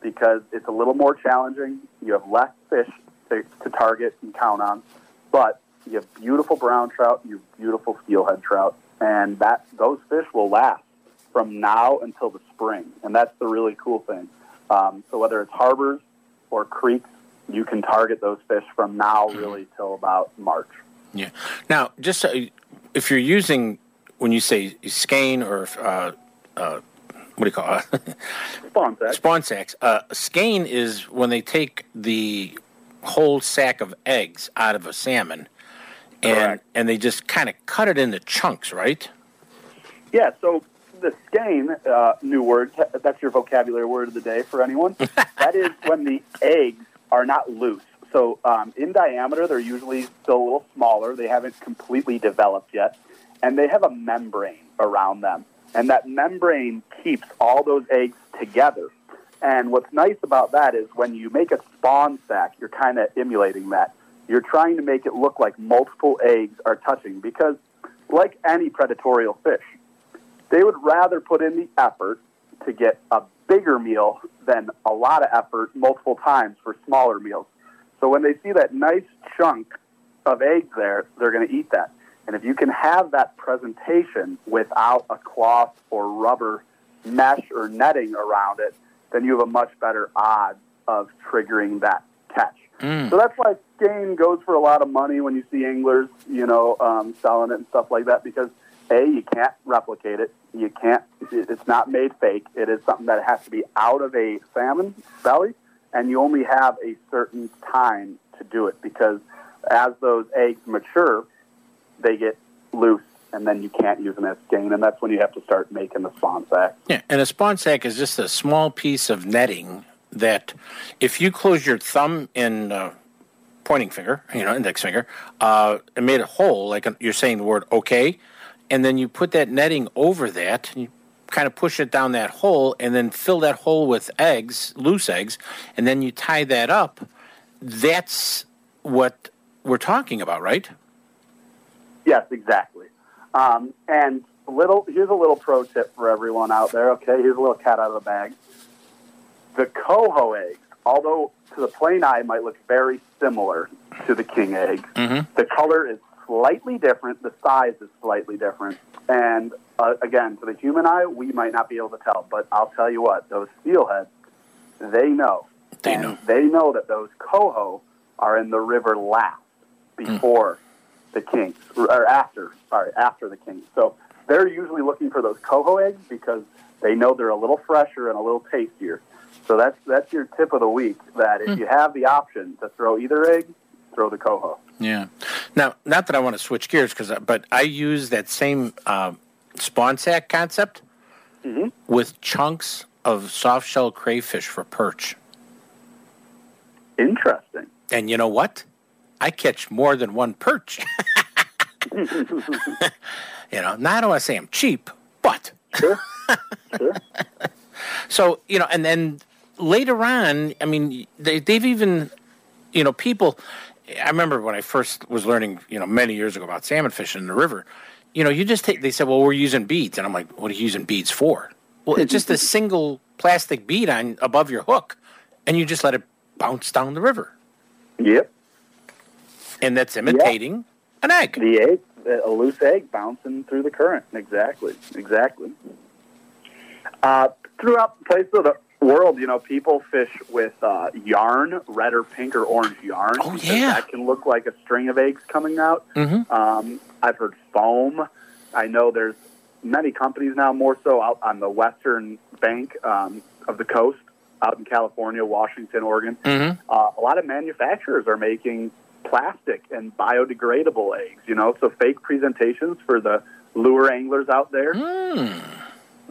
because it's a little more challenging. You have less fish to, to target and count on, but you have beautiful brown trout, you have beautiful steelhead trout, and that those fish will last from now until the spring, and that's the really cool thing. Um, so whether it's harbors or creeks, you can target those fish from now really till about March. Yeah. Now, just so, if you're using when you say skein or uh, uh, what do you call it? Spawn sack. Spawn sacks. Uh, skein is when they take the whole sack of eggs out of a salmon, and and they just kind of cut it into chunks, right? Yeah, so the skein, uh, new word, that's your vocabulary word of the day for anyone. that is when the eggs are not loose. So um, in diameter, they're usually still a little smaller. They haven't completely developed yet. And they have a membrane around them. And that membrane keeps all those eggs together. And what's nice about that is when you make a spawn sack, you're kind of emulating that. You're trying to make it look like multiple eggs are touching because, like any predatorial fish, they would rather put in the effort to get a bigger meal than a lot of effort multiple times for smaller meals. So when they see that nice chunk of eggs there, they're going to eat that. And if you can have that presentation without a cloth or rubber mesh or netting around it, then you have a much better odds of triggering that catch. Mm. So that's why game goes for a lot of money when you see anglers, you know, um, selling it and stuff like that because a you can't replicate it. You can't. It's not made fake. It is something that has to be out of a salmon belly, and you only have a certain time to do it because as those eggs mature, they get loose, and then you can't use them as skein, and that's when you have to start making the spawn sack. Yeah, and a spawn sack is just a small piece of netting that, if you close your thumb and uh, pointing finger, you know, index finger, uh, and made a hole, like you're saying the word "okay," and then you put that netting over that, and you kind of push it down that hole, and then fill that hole with eggs, loose eggs, and then you tie that up. That's what we're talking about, right? Yes, exactly. Um, and a little here's a little pro tip for everyone out there. Okay, here's a little cat out of the bag. The coho eggs, although to the plain eye might look very similar to the king egg, Mm-hmm. the color is slightly different. The size is slightly different. And uh, again, to the human eye, we might not be able to tell. But I'll tell you what, those steelheads, they know. They and know. They know that those coho are in the river last before the kings, or after, sorry, after the kings. So they're usually looking for those coho eggs because they know they're a little fresher and a little tastier. So that's that's your tip of the week. That if Hmm. you have the option to throw either egg, throw the coho. Yeah. Now, not that I want to switch gears, because but I use that same um, spawn sack concept Mm-hmm. with chunks of soft shell crayfish for perch. Interesting. And you know what? I catch more than one perch. you know, now I don't want to say I'm cheap, but Sure. sure. so you know, and then later on, I mean, they, they've even, you know, people I remember when I first was learning, you know, many years ago about salmon fishing in the river. You know, you just take. They said, "Well, we're using beads," and I'm like, "What are you using beads for?" Well, it's just a single plastic bead on above your hook, and you just let it bounce down the river, Yep. and that's imitating an egg. The egg, a loose egg bouncing through the current. Exactly. Exactly. Uh, throughout the place of the world, you know, people fish with uh, yarn, red or pink or orange yarn. Oh, yeah. That can look like a string of eggs coming out. Mm-hmm. Um, I've heard foam. I know there's many companies now, more so out on the western bank um, of the coast, out in California, Washington, Oregon. Mm-hmm. Uh, a lot of manufacturers are making plastic and biodegradable eggs. You know, so fake presentations for the lure anglers out there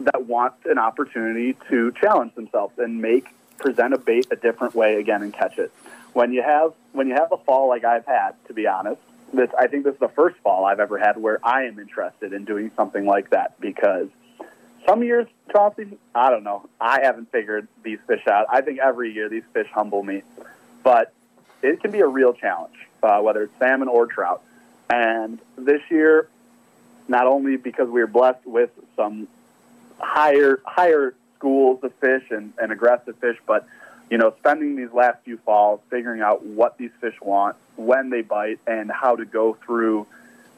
that want an opportunity to challenge themselves and make present a bait a different way again and catch it. When you have when you have a fall like I've had, to be honest, this I think this is the first fall I've ever had where I am interested in doing something like that because some years, Chauncey, I don't know. I haven't figured these fish out. I think every year these fish humble me, but it can be a real challenge, uh, whether it's salmon or trout. And this year, not only because we were blessed with some higher higher schools of fish and, and aggressive fish, but you know, spending these last few falls figuring out what these fish want, when they bite, and how to go through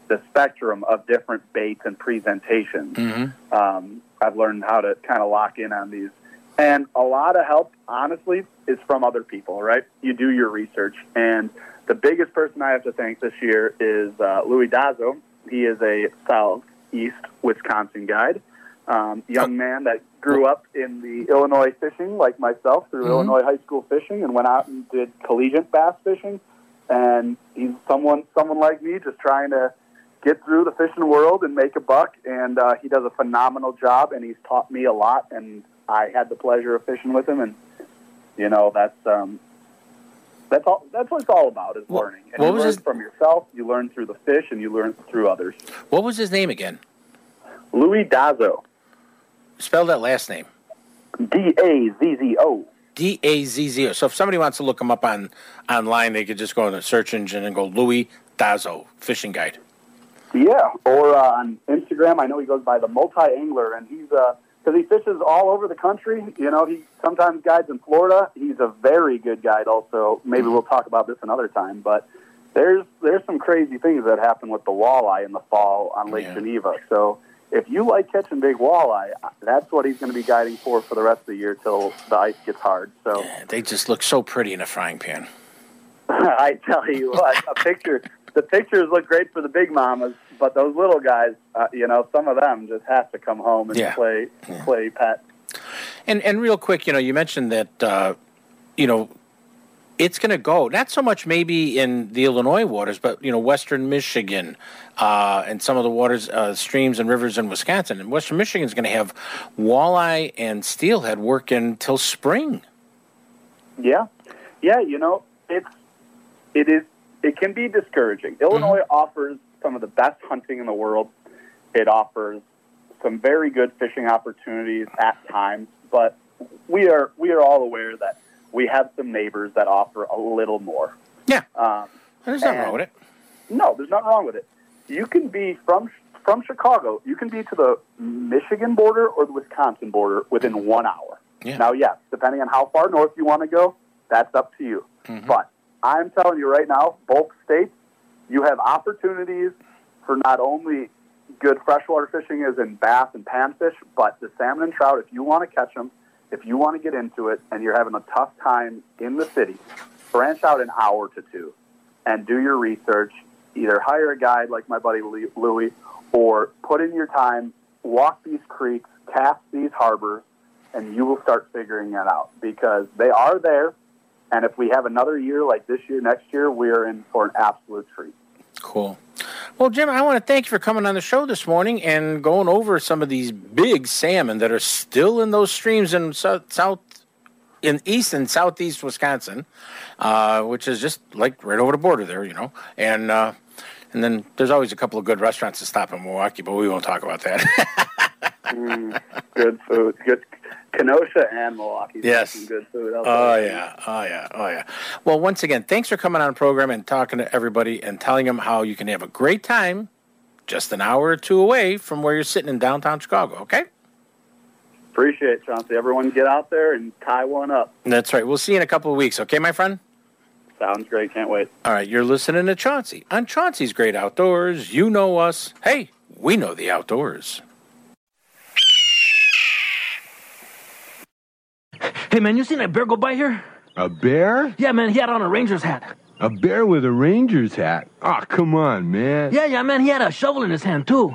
the spectrum of different baits and presentations. Mm-hmm. Um, I've learned how to kind of lock in on these. And a lot of help, honestly, is from other people, right? You do your research. And the biggest person I have to thank this year is uh, Louis Dazzo. He is a southeast Wisconsin guide, um, young man that grew up in the Illinois fishing, like myself, through Mhm. Illinois high school fishing, and went out and did collegiate bass fishing. And he's someone, someone like me, just trying to get through the fishing world and make a buck. And uh, he does a phenomenal job, and he's taught me a lot. And I had the pleasure of fishing with him, and you know that's um, that's all. That's what it's all about is learning. And what you was learn his- from yourself, you learn through the fish, and you learn through others. What was his name again? Louis Dazzo. Spell that last name. D A Z Z O. D A Z Z O. So if somebody wants to look him up on online, they could just go in the search engine and go Louis Dazzo Fishing Guide. Yeah, or uh, on Instagram, I know he goes by the multi angler, and he's because he fishes all over the country. You know, he sometimes guides in Florida. He's a very good guide. Also, maybe we'll talk about this another time, but there's there's some crazy things that happen with the walleye in the fall on Lake Geneva. So if you like catching big walleye, that's what he's going to be guiding for for the rest of the year till the ice gets hard. So. They just look so pretty in a frying pan. I tell you what, a picture. The pictures look great for the big mamas, but those little guys, uh, you know, some of them just have to come home and Yeah. play play pet. And and real quick, you know, you mentioned that uh, you know it's going to go not so much maybe in the Illinois waters, but you know, Western Michigan uh, and some of the waters, uh, streams and rivers in Wisconsin. And Western Michigan is going to have walleye and steelhead working until spring. Yeah, yeah. You know, it's it is it can be discouraging. Illinois offers some of the best hunting in the world. It offers some very good fishing opportunities at times, but we are we are all aware that we have some neighbors that offer a little more. Yeah, um, there's nothing wrong with it. No, there's nothing wrong with it. You can be from from Chicago. You can be to the Michigan border or the Wisconsin border within one hour. Yeah. Now, yes, depending on how far north you want to go, that's up to you. But I'm telling you right now, both states, you have opportunities for not only good freshwater fishing as in bass and panfish, but the salmon and trout. If you want to catch them, if you want to get into it, and you're having a tough time in the city, branch out an hour to two and do your research. Either hire a guide like my buddy Louie, or put in your time, walk these creeks, cast these harbors, and you will start figuring it out because they are there. And if we have another year like this year, next year, we are in for an absolute treat. Cool. Well, Jim, I want to thank you for coming on the show this morning and going over some of these big salmon that are still in those streams in south, south in east and southeast Wisconsin, uh, which is just like right over the border there, you know. And uh, and then there's always a couple of good restaurants to stop in Milwaukee, but we won't talk about that. Mm, good food. Good Kenosha and Milwaukee. Yes. Good food. Oh yeah, oh yeah, oh yeah. Well, once again, thanks for coming on the program and talking to everybody and telling them how you can have a great time just an hour or two away from where you're sitting in downtown Chicago. Okay, Appreciate it, Chauncey. Everyone get out there and tie one up. that's right. We'll see you in a couple of weeks. Okay, my friend. Sounds great. Can't wait. All right, you're listening to Chauncey on Chauncey's Great Outdoors. You know us. Hey, we know the outdoors. Hey, man, you seen that bear go by here? A bear? Yeah, man, he had on a ranger's hat. A bear with a ranger's hat? Oh, come on, man. Yeah, yeah, man, he had a shovel in his hand, too.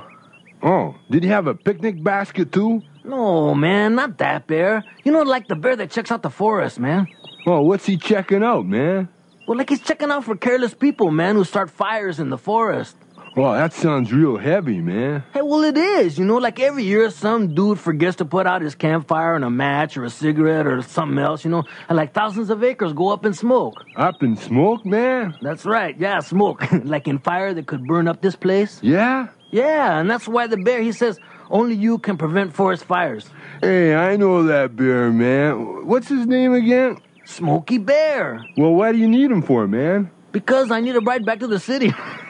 Oh, did he have a picnic basket too? No, man, not that bear. You know, like the bear that checks out the forest, man. Oh, what's he checking out, man? Well, like he's checking out for careless people, man, who start fires in the forest. Oh, that sounds real heavy, man. Hey, well, it is. You know, like every year, some dude forgets to put out his campfire and a match or a cigarette or something else, you know, and like thousands of acres go up in smoke. Up in smoke, man? That's right, yeah, smoke. like in fire that could burn up this place. Yeah? Yeah, and that's why the bear, he says, only you can prevent forest fires. Hey, I know that bear, man. What's his name again? Smokey Bear. Well, why do you need him for, man? Because I need a ride back to the city.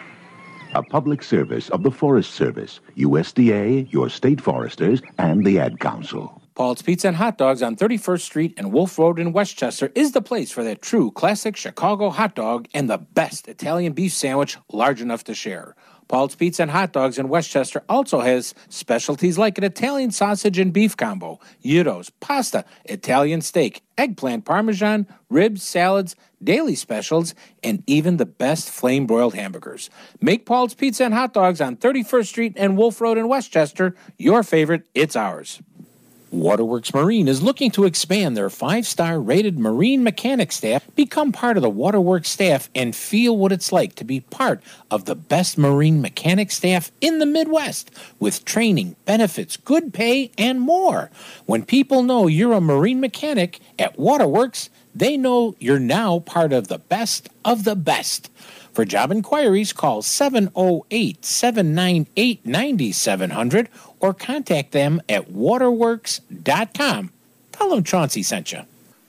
A public service of the Forest Service, USDA, your state foresters, and the Ad Council. Paul's Pizza and Hot Dogs on 31st Street and Wolf Road in Westchester is the place for that true classic Chicago hot dog and the best Italian beef sandwich large enough to share. Paul's Pizza and Hot Dogs in Westchester also has specialties like an Italian sausage and beef combo, gyros, pasta, Italian steak, eggplant parmesan, ribs, salads, daily specials, and even the best flame broiled hamburgers. Make Paul's Pizza and Hot Dogs on 31st Street and Wolf Road in Westchester your favorite. It's ours. Waterworks Marine is looking to expand their five star rated marine mechanic staff, become part of the Waterworks staff, and feel what it's like to be part of the best marine mechanic staff in the Midwest with training, benefits, good pay, and more. When people know you're a marine mechanic at Waterworks, they know you're now part of the best of the best. For job inquiries, call 708 798 9700 or contact them at waterworks.com. Tell them Chauncey sent you.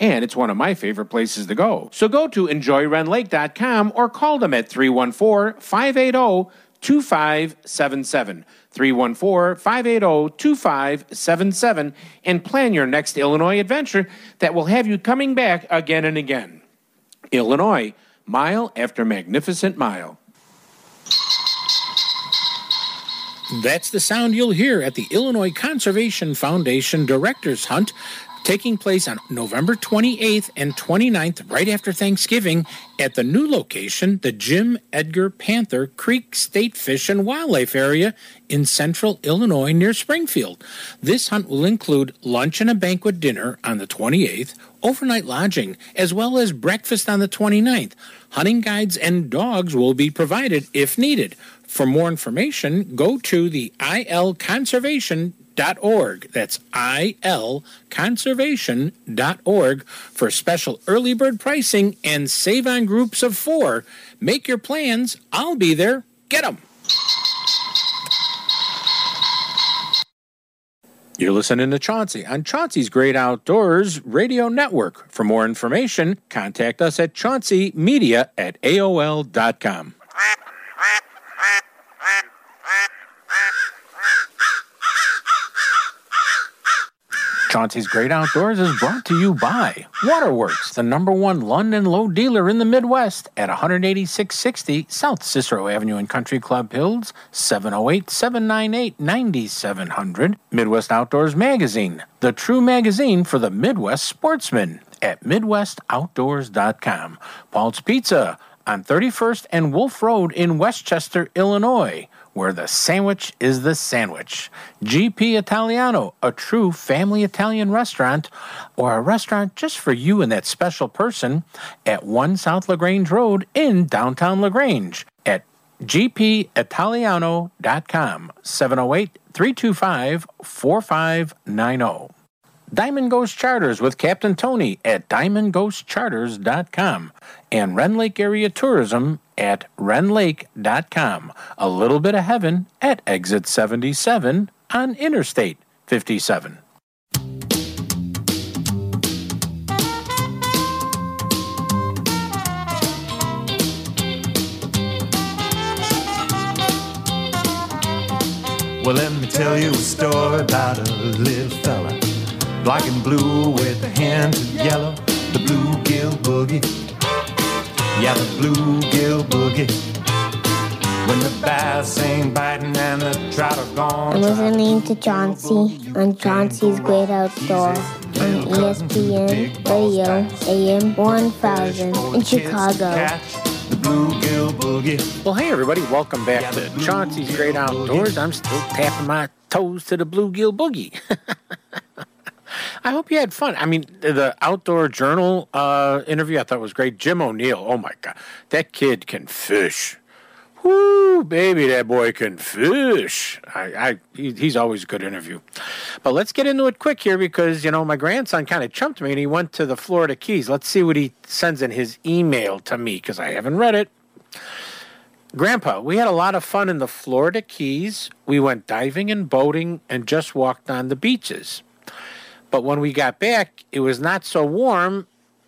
and it's one of my favorite places to go. So go to enjoyrendlake.com or call them at 314 580 2577. 314 580 2577 and plan your next Illinois adventure that will have you coming back again and again. Illinois, mile after magnificent mile. That's the sound you'll hear at the Illinois Conservation Foundation Directors Hunt taking place on November 28th and 29th, right after Thanksgiving, at the new location, the Jim Edgar Panther Creek State Fish and Wildlife Area in central Illinois near Springfield. This hunt will include lunch and a banquet dinner on the 28th, overnight lodging, as well as breakfast on the 29th. Hunting guides and dogs will be provided if needed. For more information, go to the IL Conservation conservation.org. That's ilconservation.org for special early bird pricing and save on groups of four. Make your plans. I'll be there. Get them. You're listening to Chauncey on Chauncey's Great Outdoors Radio Network. For more information, contact us at chaunceymedia at AOL.com. Chauncey's Great Outdoors is brought to you by Waterworks, the number one London low dealer in the Midwest at 18660 South Cicero Avenue in Country Club Hills, 708 798 9700. Midwest Outdoors Magazine, the true magazine for the Midwest sportsman at MidwestOutdoors.com. Paul's Pizza on 31st and Wolf Road in Westchester, Illinois, where the sandwich is the sandwich. GP Italiano, a true family Italian restaurant, or a restaurant just for you and that special person at 1 South LaGrange Road in downtown LaGrange at gpitaliano.com 708 325 4590. Diamond Ghost Charters with Captain Tony at diamondghostcharters.com and Rend Lake Area Tourism at rendlake.com. A little bit of heaven at exit 77 on Interstate 57. Well, let me tell you a story about a little fella, black and blue with a hand of yellow, the bluegill boogie. Yeah, the bluegill boogie. When the bass ain't biting and the trout are gone. I'm listening to Chauncey on Chauncey's Great Outdoor on ESPN Radio AM 1000 in Chicago. The bluegill boogie. Well, hey, everybody, welcome back to Chauncey's Great Outdoors. I'm still tapping my toes to the bluegill boogie. I hope you had fun. I mean, the Outdoor Journal uh, interview I thought was great. Jim O'Neill, oh my God, that kid can fish. Whoo, baby, that boy can fish. I, I, he, he's always a good interview. But let's get into it quick here because, you know, my grandson kind of chumped me and he went to the Florida Keys. Let's see what he sends in his email to me because I haven't read it. Grandpa, we had a lot of fun in the Florida Keys. We went diving and boating and just walked on the beaches. But when we got back, it was not so warm.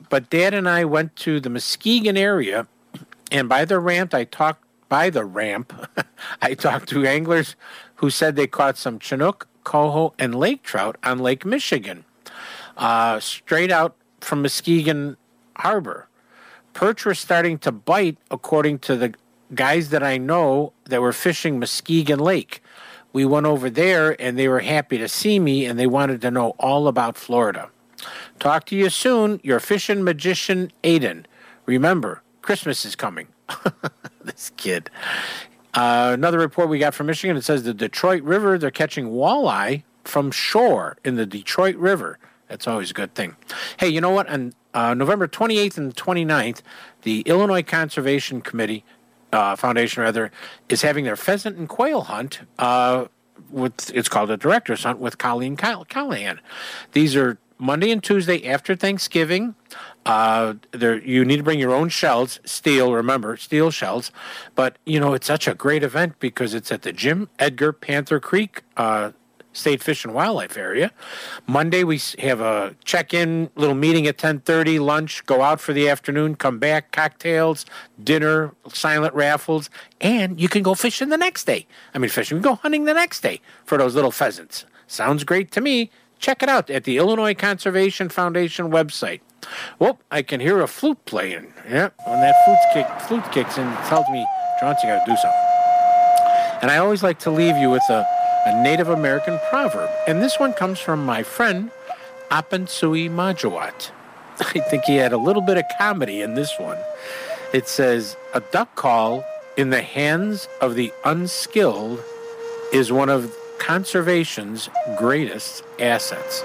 But Dad and I went to the Muskegon area, and by the ramp, I talked by the ramp. I talked to anglers who said they caught some Chinook, coho, and lake trout on Lake Michigan, uh, straight out from Muskegon Harbor. Perch were starting to bite, according to the guys that I know that were fishing Muskegon Lake. We went over there and they were happy to see me and they wanted to know all about Florida. Talk to you soon, your fishing magician, Aiden. Remember, Christmas is coming. this kid. Uh, another report we got from Michigan it says the Detroit River, they're catching walleye from shore in the Detroit River. That's always a good thing. Hey, you know what? On uh, November 28th and 29th, the Illinois Conservation Committee uh, Foundation, rather, is having their pheasant and quail hunt. Uh, with it's called a director's hunt with Colleen Call- Callahan. These are Monday and Tuesday after Thanksgiving. Uh, there you need to bring your own shells, steel. Remember, steel shells. But you know it's such a great event because it's at the Jim Edgar Panther Creek uh, State Fish and Wildlife Area. Monday we have a check-in little meeting at ten thirty, lunch, go out for the afternoon, come back, cocktails, dinner, silent raffles, and you can go fishing the next day. I mean, fishing, can go hunting the next day for those little pheasants. Sounds great to me. Check it out at the Illinois Conservation Foundation website. Well, I can hear a flute playing. Yeah, when that flute kick flute kicks in, it tells me, Chauncey, you got to do something. And I always like to leave you with a, a Native American proverb. And this one comes from my friend, Apensui Majawat. I think he had a little bit of comedy in this one. It says, A duck call in the hands of the unskilled is one of conservation's greatest assets.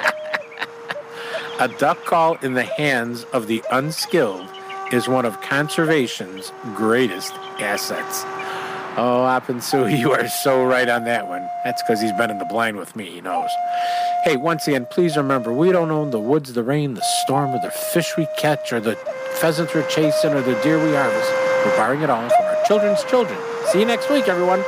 A duck call in the hands of the unskilled is one of conservation's greatest assets. Oh, Apensu, you are so right on that one. That's because he's been in the blind with me, he knows. Hey, once again, please remember, we don't own the woods, the rain, the storm, or the fish we catch, or the pheasants we're chasing, or the deer we harvest. We're borrowing it all from our children's children. See you next week, everyone.